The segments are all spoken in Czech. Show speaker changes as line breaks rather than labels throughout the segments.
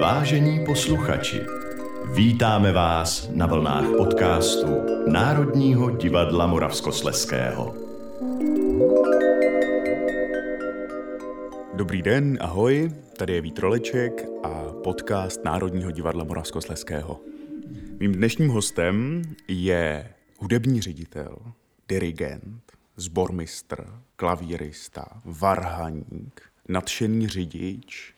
Vážení posluchači, vítáme vás na vlnách podcastu Národního divadla Moravskosleského.
Dobrý den, ahoj, tady je Vítroleček a podcast Národního divadla Moravskosleského. Mým dnešním hostem je hudební ředitel, dirigent, zbormistr, klavírista, varhaník, nadšený řidič,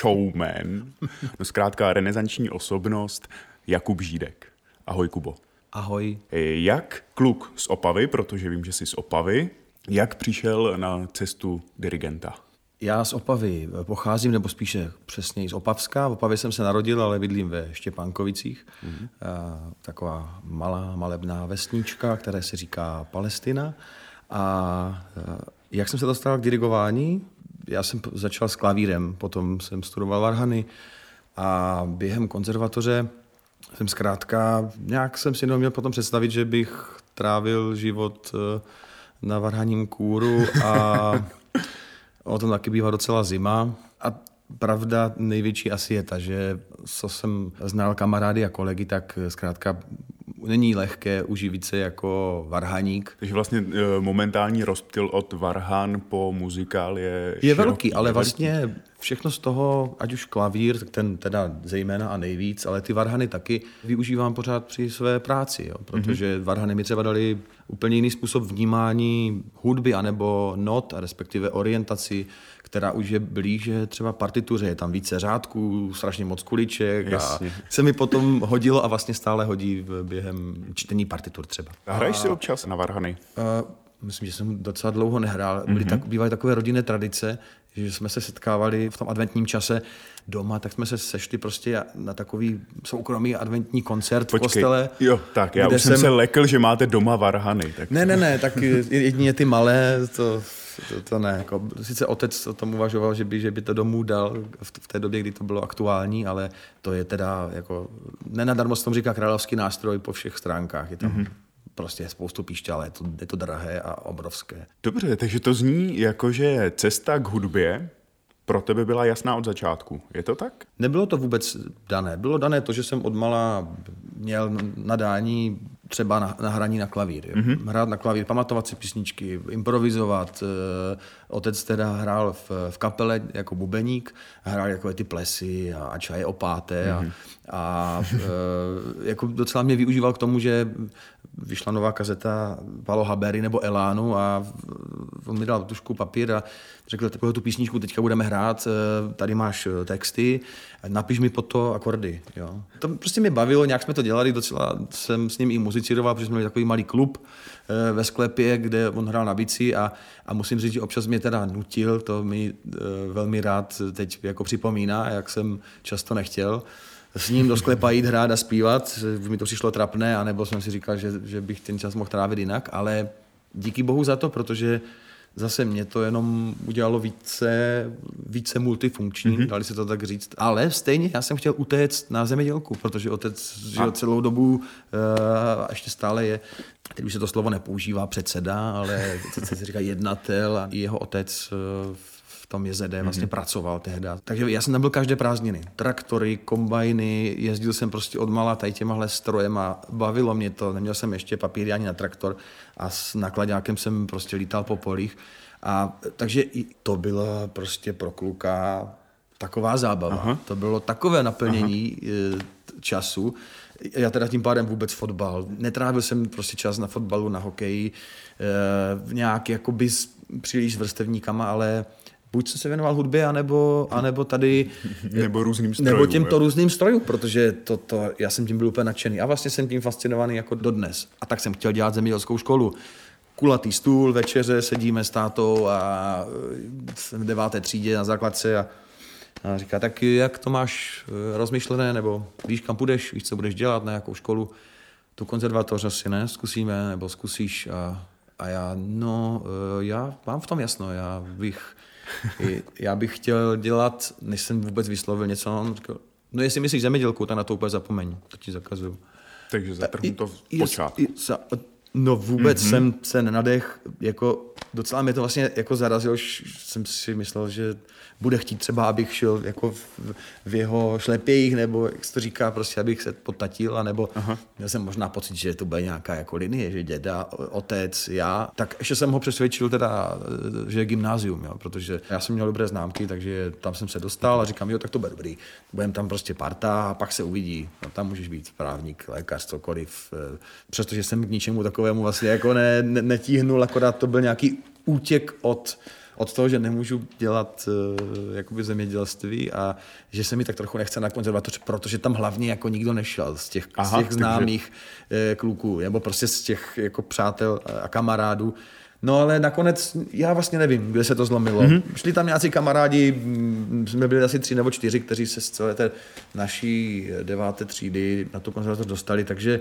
showman, no zkrátka renesanční osobnost Jakub Žídek. Ahoj, Kubo.
Ahoj.
Jak kluk z Opavy, protože vím, že jsi z Opavy, jak přišel na cestu dirigenta?
Já z Opavy pocházím, nebo spíše přesně z Opavska. V Opavě jsem se narodil, ale bydlím ve Štěpánkovicích. Mm-hmm. Taková malá, malebná vesnička, které se říká Palestina. A jak jsem se dostal k dirigování? Já jsem začal s klavírem, potom jsem studoval varhany a během konzervatoře jsem zkrátka, nějak jsem si měl potom představit, že bych trávil život e, na varhaním kůru a o tom taky bývá docela zima. A pravda největší asi je ta, že co jsem znal kamarády a kolegy, tak zkrátka není lehké uživit se jako varhaník.
Takže vlastně e, momentální rozptyl od varhan po muzikál je
Je velký, ale vlastně všechno z toho, ať už klavír, tak ten teda zejména a nejvíc, ale ty varhany taky využívám pořád při své práci, jo, protože mm-hmm. varhany mi třeba dali úplně jiný způsob vnímání hudby anebo not, a respektive orientaci, která už je blíže třeba partituře. Je tam více řádků, strašně moc kuliček Jasně. a se mi potom hodilo a vlastně stále hodí během čtení partitur třeba.
A hraješ si občas na varhany?
Uh, myslím, že jsem docela dlouho nehrál. Byly mm-hmm. tak, bývaly takové rodinné tradice, že jsme se setkávali v tom adventním čase doma, tak jsme se sešli prostě na takový soukromý adventní koncert Počkej, v kostele.
Jo, tak já už jsem se lekl, že máte doma varhany. Tak...
Ne, ne, ne, tak jedině ty malé, to, to, to ne. Jako, sice otec o tom uvažoval, že by, že by to domů dal v, v té době, kdy to bylo aktuální, ale to je teda jako, nenadarmo se tomu říká královský nástroj po všech stránkách. Je tam mm-hmm prostě spoustu píště, ale je to, je to drahé a obrovské.
Dobře, takže to zní jako, že cesta k hudbě pro tebe byla jasná od začátku. Je to tak?
Nebylo to vůbec dané. Bylo dané to, že jsem odmala měl nadání třeba na, na hraní na klavír. Mm-hmm. Hrát na klavír, pamatovat si písničky, improvizovat. Eh, otec teda hrál v, v kapele jako bubeník, hrál jako ty plesy a, a čaje opáté mm-hmm. a, a eh, jako docela mě využíval k tomu, že vyšla nová kazeta Palo Habery nebo Elánu a on mi dal tušku papír a řekl, takovou tu písničku teďka budeme hrát, eh, tady máš texty, napiš mi pod to akordy. Jo. To prostě mě bavilo, nějak jsme to dělali, docela jsem s ním i muziciroval, protože jsme měli takový malý klub eh, ve sklepě, kde on hrál na bici a, a musím říct, že občas mě teda nutil, to mi eh, velmi rád teď jako připomíná, jak jsem často nechtěl s ním do sklepa jít hrát a zpívat, mi to přišlo trapné, anebo jsem si říkal, že, že bych ten čas mohl trávit jinak, ale díky bohu za to, protože zase mě to jenom udělalo více, více multifunkční, mm-hmm. dali se to tak říct. Ale stejně já jsem chtěl utéct na zemědělku, protože otec žil celou dobu uh, a ještě stále je, teď už se to slovo nepoužívá předseda, ale se říká jednatel a jeho otec uh, v tom JZD vlastně mm-hmm. pracoval tehdy. Takže já jsem tam byl každé prázdniny. Traktory, kombajny, jezdil jsem prostě od mala tady těmahle strojem a bavilo mě to. Neměl jsem ještě papíry ani na traktor a s nakladákem jsem prostě lítal po polích. A, takže i to byla prostě pro kluka taková zábava. Aha. To bylo takové naplnění Aha. E, času. Já teda tím pádem vůbec fotbal. Netrávil jsem prostě čas na fotbalu, na hokeji, e, nějak jakoby s příliš vrstevníkama, ale buď jsem se věnoval hudbě, anebo, anebo tady...
nebo různým strojům.
Nebo těmto různým strojům, protože to, to, já jsem tím byl úplně nadšený. A vlastně jsem tím fascinovaný jako dodnes. A tak jsem chtěl dělat zemědělskou školu. Kulatý stůl, večeře, sedíme s tátou a jsem v deváté třídě na základce a, a říká, tak jak to máš eh, rozmyšlené, nebo víš, kam půjdeš, víš, co budeš dělat, na jakou školu, tu konzervatoř asi ne, zkusíme, nebo zkusíš a, a já, no, eh, já mám v tom jasno, já bych já bych chtěl dělat, než jsem vůbec vyslovil něco, on říkal, no jestli myslíš zemědělku, tak na to úplně zapomeň, to ti zakazuju.
Takže zatrhnu to v počátku.
No vůbec mm-hmm. jsem se nenadech, jako docela mě to vlastně jako zarazilo, že jsem si myslel, že bude chtít třeba, abych šel jako v, v jeho šlepějích, nebo jak se to říká, prostě abych se potatil, nebo Aha. měl jsem možná pocit, že to bude nějaká jako linie, že děda, otec, já. Tak ještě jsem ho přesvědčil teda, že je gymnázium, jo, protože já jsem měl dobré známky, takže tam jsem se dostal a říkám, jo, tak to bude dobrý. Budeme tam prostě parta a pak se uvidí. No, tam můžeš být právník, lékař, cokoliv. Eh, přestože jsem k ničemu takovému vlastně jako ne, ne, netíhnul, akorát to byl nějaký útěk od od toho, že nemůžu dělat uh, jakoby zemědělství a že se mi tak trochu nechce na konzervatoř, protože tam hlavně jako nikdo nešel z těch, Aha, z těch známých takže... uh, kluků, nebo prostě z těch jako přátel a kamarádů. No ale nakonec já vlastně nevím, kde se to zlomilo. Mm-hmm. Šli tam nějací kamarádi, mm, jsme byli asi tři nebo čtyři, kteří se z celé té naší deváté třídy na tu konzervatoř dostali, takže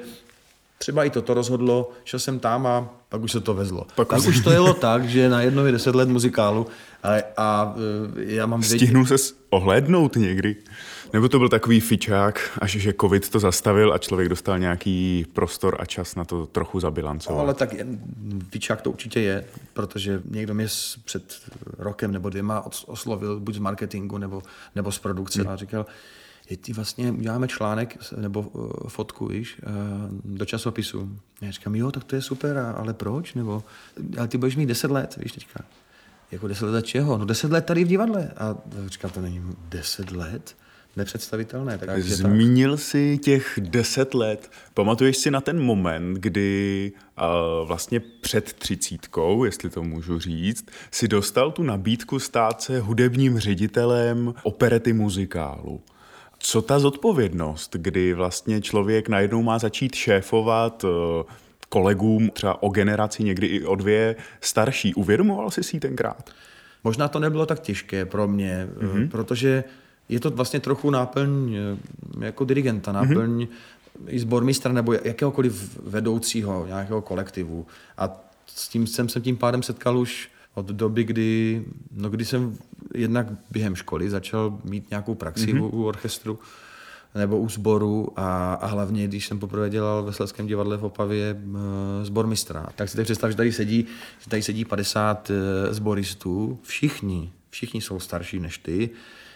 třeba i toto rozhodlo, šel jsem tam a pak už se to vezlo. Pak, pak už to jelo tak, že na jedno je deset let muzikálu a, a e, já mám...
Vědět... Stihnul se ohlédnout někdy? Nebo to byl takový fičák, až že covid to zastavil a člověk dostal nějaký prostor a čas na to trochu zabilancovat?
No, ale tak fičák to určitě je, protože někdo mě před rokem nebo dvěma oslovil buď z marketingu nebo, nebo z produkce hmm. a říkal, je ty vlastně uděláme článek nebo uh, fotku, víš, uh, do časopisu. Já říkám, jo, tak to je super, ale proč? Nebo, ale ty budeš mít 10 let, víš, teďka. Jako 10 let čeho? No 10 let tady v divadle. A říkám, to není 10 let? nepředstavitelné.
Tak, Zmínil tak. si těch deset let. Pamatuješ si na ten moment, kdy uh, vlastně před třicítkou, jestli to můžu říct, si dostal tu nabídku stát se hudebním ředitelem operety muzikálu. Co ta zodpovědnost, kdy vlastně člověk najednou má začít šéfovat eh, kolegům třeba o generaci, někdy i o dvě starší. Uvědomoval jsi si tenkrát?
Možná to nebylo tak těžké pro mě, mm-hmm. protože je to vlastně trochu náplň eh, jako dirigenta, mhm. náplň mm-hmm. i sbormistra nebo jakéhokoliv vedoucího nějakého kolektivu. A s tím jsem se tím pádem setkal už od doby, kdy, no, kdy jsem jednak během školy začal mít nějakou praxi mm-hmm. u orchestru nebo u sboru a, a hlavně, když jsem poprvé dělal ve Sleském divadle v Opavě e, mistra. Tak si teď představ, že tady sedí, že tady sedí 50 e, zboristů, všichni, všichni jsou starší než ty,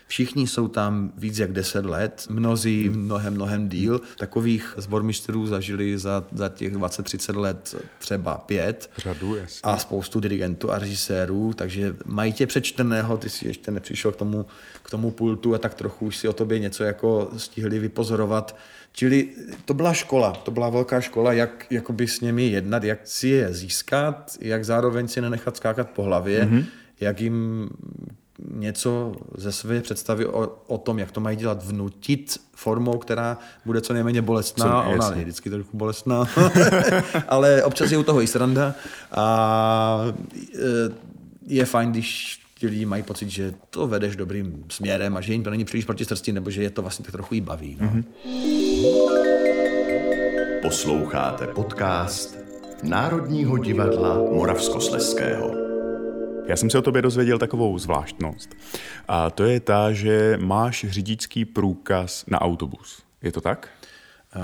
Všichni jsou tam víc jak 10 let, mnozí mnohem, mnohem díl. Takových sbormistrů zažili za, za těch 20-30 let třeba pět.
Řadu, jasně.
A spoustu dirigentů a režisérů, takže mají tě přečteného, ty si ještě nepřišel k tomu, k tomu pultu a tak trochu už si o tobě něco jako stihli vypozorovat. Čili to byla škola, to byla velká škola, jak jakoby s nimi jednat, jak si je získat, jak zároveň si nenechat skákat po hlavě, mm-hmm. jak jim něco ze své představy o, o tom, jak to mají dělat, vnutit formou, která bude co nejméně bolestná. Co, Ona je vždycky trochu bolestná, ale občas je u toho i sranda. A e, je fajn, když ti lidi mají pocit, že to vedeš dobrým směrem a že jim to není příliš proti srsti, nebo že je to vlastně tak trochu i baví. No. Mm-hmm.
Posloucháte podcast Národního divadla Moravskosleského.
Já jsem se o tobě dozvěděl takovou zvláštnost. A to je ta, že máš řidičský průkaz na autobus. Je to tak?
Uh,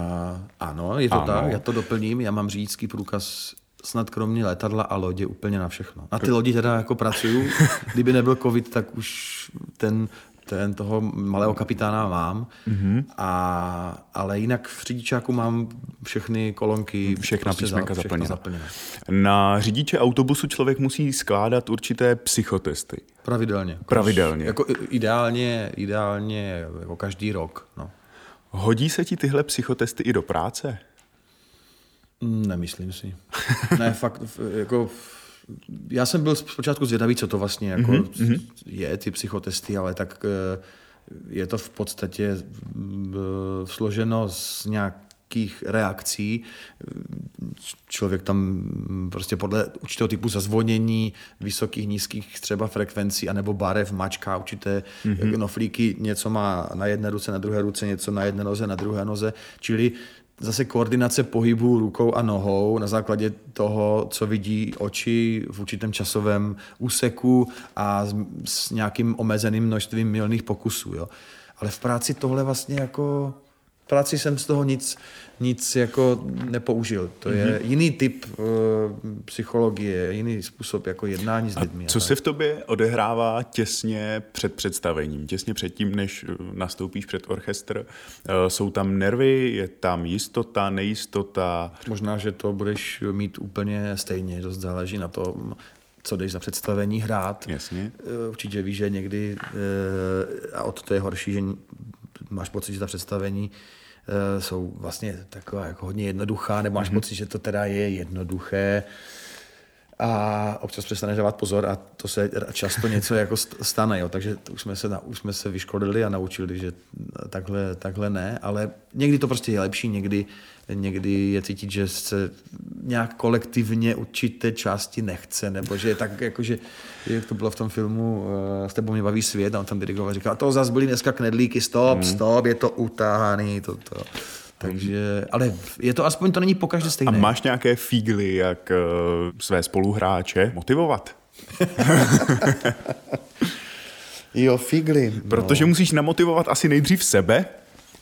ano, je to ano. tak. Já to doplním. Já mám řidičský průkaz snad kromě letadla a lodě úplně na všechno. Na ty lodi teda jako pracuju. Kdyby nebyl covid, tak už ten ten toho malého kapitána mám, mm-hmm. a, ale jinak v řidičáku mám všechny kolonky.
Všechna prostě písmenka zaplněna. zaplněna. Na řidiče autobusu člověk musí skládat určité psychotesty.
Pravidelně.
Pravidelně.
Jako ideálně, ideálně jako každý rok. No.
Hodí se ti tyhle psychotesty i do práce?
Nemyslím si. ne, fakt, jako já jsem byl zpočátku zvědavý, co to vlastně jako mm-hmm. je, ty psychotesty, ale tak eh, je to v podstatě eh, složeno z nějakých reakcí. Člověk tam prostě podle určitého typu zazvonění, vysokých, nízkých třeba frekvencí, anebo barev mačká určité mm-hmm. noflíky, něco má na jedné ruce, na druhé ruce, něco na jedné noze, na druhé noze, čili zase koordinace pohybu rukou a nohou na základě toho, co vidí oči v určitém časovém úseku a s, s nějakým omezeným množstvím milných pokusů. Jo. Ale v práci tohle vlastně jako práci jsem z toho nic, nic jako nepoužil. To je mm-hmm. jiný typ uh, psychologie, jiný způsob jako jednání s lidmi.
A co se v tobě odehrává těsně před představením, těsně předtím, než eh, nastoupíš před orchestr? Uh, jsou tam nervy, je tam jistota, nejistota?
Možná, že to budeš mít úplně stejně, dost záleží na tom, co jdeš za představení hrát.
Jasně.
Určitě víš, že někdy, a od to je horší, že máš pocit, že ta představení uh, jsou vlastně taková jako hodně jednoduchá, nebo máš mm-hmm. pocit, že to teda je jednoduché a občas přestaneš dávat pozor a to se často něco jako stane, jo. takže už jsme, se, už jsme se vyškodili a naučili, že takhle, takhle ne, ale někdy to prostě je lepší, někdy, někdy je cítit, že se nějak kolektivně určité části nechce, nebo že je tak jako, že jak to bylo v tom filmu uh, S tebou mě baví svět a on tam dirigoval a říkal, to zase byly dneska knedlíky, stop, mm. stop, je to utáhaný, to, to. Takže, ale je to aspoň, to není pokaždé stejné.
A máš nějaké fígly, jak uh, své spoluhráče motivovat?
jo, fígly.
No. Protože musíš namotivovat asi nejdřív sebe,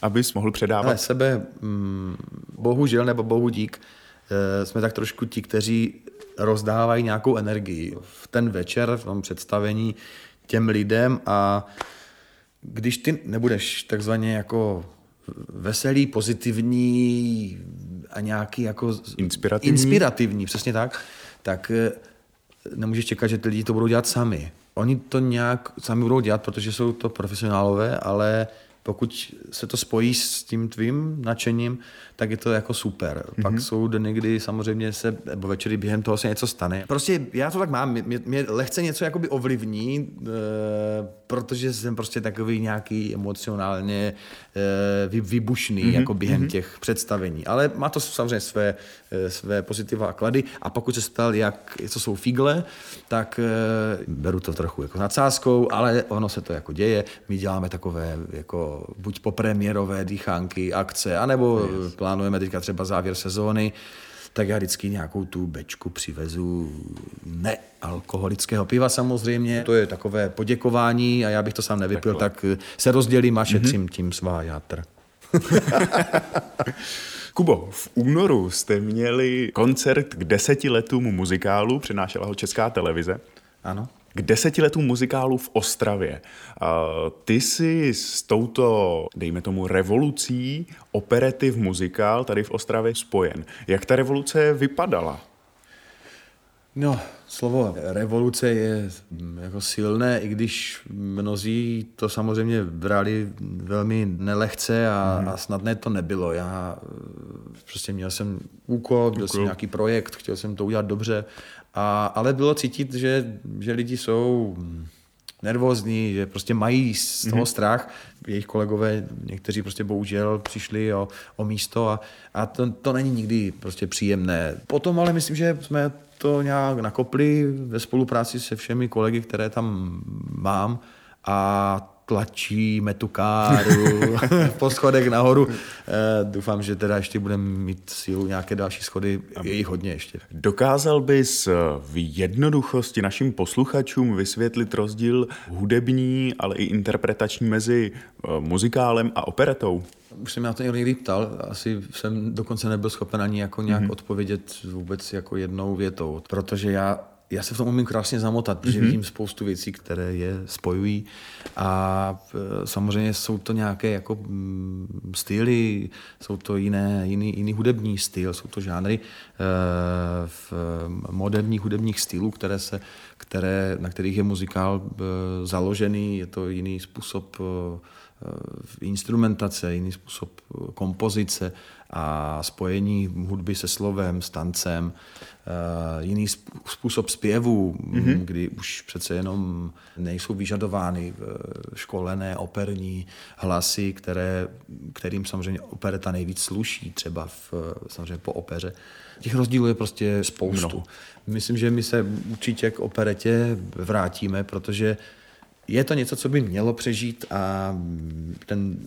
abys mohl předávat. Ale
sebe, mm, bohužel nebo bohu dík, eh, jsme tak trošku ti, kteří rozdávají nějakou energii v ten večer, v tom představení těm lidem a když ty nebudeš takzvaně jako veselý, pozitivní a nějaký jako
inspirativní,
inspirativní přesně tak, tak eh, nemůžeš čekat, že ty lidi to budou dělat sami. Oni to nějak sami budou dělat, protože jsou to profesionálové, ale pokud se to spojí s tím tvým nadšením, tak je to jako super. Mm-hmm. Pak jsou dny, kdy samozřejmě se, nebo večery během toho se něco stane. Prostě já to tak mám, mě, mě lehce něco jakoby ovlivní, e, protože jsem prostě takový nějaký emocionálně e, vy, vybušný mm-hmm. jako během mm-hmm. těch představení. Ale má to samozřejmě své, e, své pozitiva a klady a pokud se stal, jak, co jsou figle, tak e, beru to trochu jako nadsázkou, ale ono se to jako děje. My děláme takové jako buď popremiérové dýchánky, akce, anebo yes plánujeme teďka třeba závěr sezóny, tak já vždycky nějakou tu bečku přivezu nealkoholického piva samozřejmě. To je takové poděkování a já bych to sám nevypil, Takhle. tak se rozdělím a šetřím mm-hmm. tím svá játr.
Kubo, v únoru jste měli koncert k deseti letům muzikálu, přenášela ho Česká televize.
Ano
k desetiletům muzikálu v Ostravě. Ty jsi s touto, dejme tomu, revolucí operativ muzikál tady v Ostravě spojen. Jak ta revoluce vypadala?
No, slovo revoluce je jako silné, i když mnozí to samozřejmě brali velmi nelehce a, mm. a snadné to nebylo. Já prostě měl jsem úkol, měl jsem nějaký projekt, chtěl jsem to udělat dobře a, ale bylo cítit, že, že lidi jsou nervózní, že prostě mají z toho mm-hmm. strach. Jejich kolegové, někteří prostě bohužel přišli o, o místo a, a to, to není nikdy prostě příjemné. Potom ale myslím, že jsme to nějak nakopli ve spolupráci se všemi kolegy, které tam mám a tlačíme tu káru po schodech nahoru. E, doufám, že teda ještě budeme mít sílu nějaké další schody, je jich hodně ještě.
Dokázal bys v jednoduchosti našim posluchačům vysvětlit rozdíl hudební, ale i interpretační mezi eh, muzikálem a operetou?
Už jsem na to někdy ptal, asi jsem dokonce nebyl schopen ani jako nějak mm-hmm. odpovědět vůbec jako jednou větou, protože já já se v tom umím krásně zamotat, protože mm-hmm. vidím spoustu věcí, které je spojují a e, samozřejmě jsou to nějaké jako mm, styly, jsou to jiné, jiný, jiný hudební styl, jsou to žánry e, v moderních hudebních stylů, které se, které, na kterých je muzikál e, založený, je to jiný způsob instrumentace, jiný způsob kompozice a spojení hudby se slovem, s tancem, eh, jiný způsob zpěvu, mm-hmm. kdy už přece jenom nejsou vyžadovány eh, školené operní hlasy, které, kterým samozřejmě opereta nejvíc sluší, třeba v, samozřejmě po opeře. Těch rozdílů je prostě spoustu. Mnoho. Myslím, že my se určitě k operetě vrátíme, protože je to něco, co by mělo přežít a ten,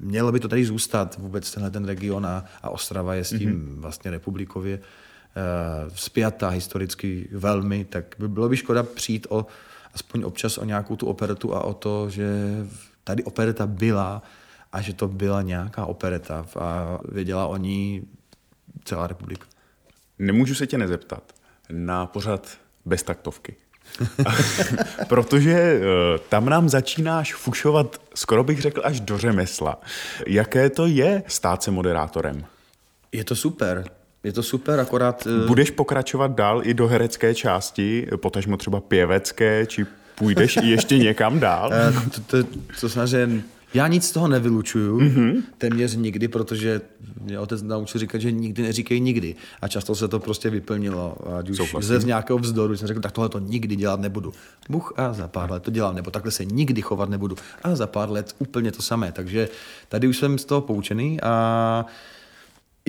mělo by to tady zůstat, vůbec tenhle ten region a, a Ostrava je s tím mm-hmm. vlastně republikově uh, vzpějatá historicky velmi, tak by bylo by škoda přijít o aspoň občas o nějakou tu operetu a o to, že tady opereta byla a a že to byla nějaká opereta a věděla o ní celá republika.
Nemůžu se tě nezeptat na pořad bez taktovky. Protože eh, tam nám začínáš fušovat, skoro bych řekl, až do řemesla. Jaké to je stát se moderátorem?
Je to super. Je to super, akorát... Eh,
Budeš pokračovat dál i do herecké části, potažmo třeba pěvecké, či půjdeš i ještě někam dál?
Eh, to, to, to samozřejmě já nic z toho nevylučuju, mm-hmm. téměř nikdy, protože mě otec naučil říkat, že nikdy neříkej nikdy. A často se to prostě vyplnilo. Ať už ze nějakého vzdoru jsem řekl, tak tohle to nikdy dělat nebudu. Buch a za pár let to dělám, nebo takhle se nikdy chovat nebudu. A za pár let úplně to samé. Takže tady už jsem z toho poučený a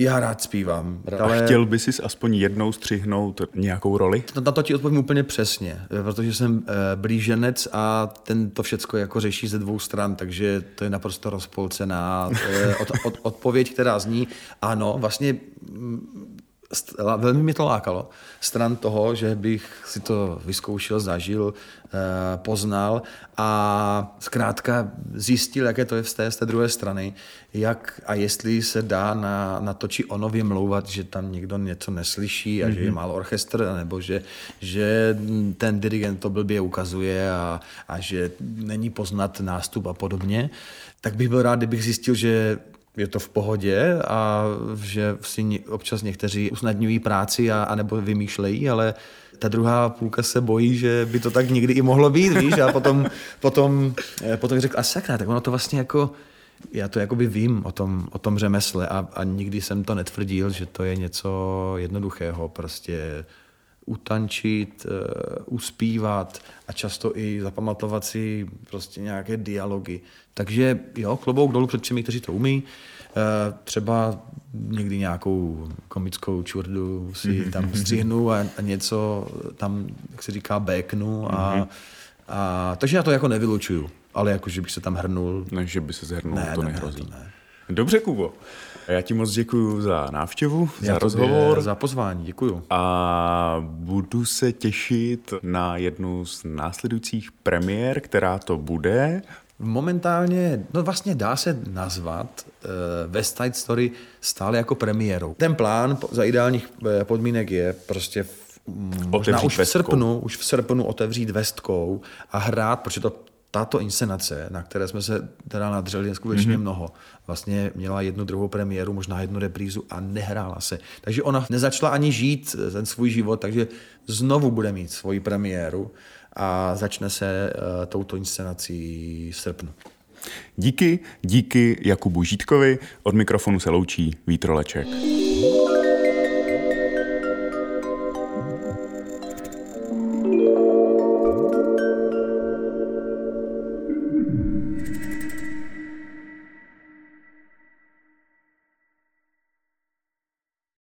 já rád zpívám.
A ale... chtěl by si aspoň jednou střihnout nějakou roli?
Na to ti odpovím úplně přesně, protože jsem e, blíženec a ten to všecko jako řeší ze dvou stran, takže to je naprosto rozpolcená e, od, od, odpověď, která zní ano, vlastně velmi mě to lákalo. Stran toho, že bych si to vyzkoušel, zažil, eh, poznal a zkrátka zjistil, jaké to je z té, z té druhé strany, jak a jestli se dá na, na to či ono vymlouvat, že tam někdo něco neslyší a mm-hmm. že je mhm. málo orchestr, nebo že, že ten dirigent to blbě ukazuje a, a že není poznat nástup a podobně, tak bych byl rád, kdybych zjistil, že je to v pohodě a že si občas někteří usnadňují práci a, a nebo vymýšlejí, ale ta druhá půlka se bojí, že by to tak někdy i mohlo být, víš, a potom, potom, eh, potom řekl, a sakra, tak ono to vlastně jako, já to jakoby vím o tom, o tom řemesle a, a nikdy jsem to netvrdil, že to je něco jednoduchého, prostě utančit, uh, uspívat a často i zapamatovat si prostě nějaké dialogy. Takže jo, klobouk dolů před všemi, kteří to umí. Uh, třeba někdy nějakou komickou čurdu si mm-hmm. tam střihnu a, a něco tam, jak se říká, béknu. A, mm-hmm. a, takže já to jako nevylučuju. Ale jako, že bych se tam hrnul.
Ne, že by se zhrnul,
ne,
to
ne,
nehrozí.
Ne, to ne.
Dobře, Kubo. Já ti moc děkuji za návštěvu, Já za rozhovor.
Za pozvání, děkuji.
A budu se těšit na jednu z následujících premiér, která to bude.
Momentálně, no vlastně dá se nazvat uh, West Side Story stále jako premiérou. Ten plán za ideálních eh, podmínek je prostě v, možná už v srpnu, už v srpnu otevřít Vestkou a hrát, protože to tato inscenace, na které jsme se teda nadřeli skutečně mm-hmm. mnoho, vlastně měla jednu druhou premiéru, možná jednu reprízu a nehrála se. Takže ona nezačala ani žít ten svůj život, takže znovu bude mít svoji premiéru a začne se uh, touto inscenací v srpnu.
Díky, díky Jakubu Žítkovi, od mikrofonu se loučí Vítroleček.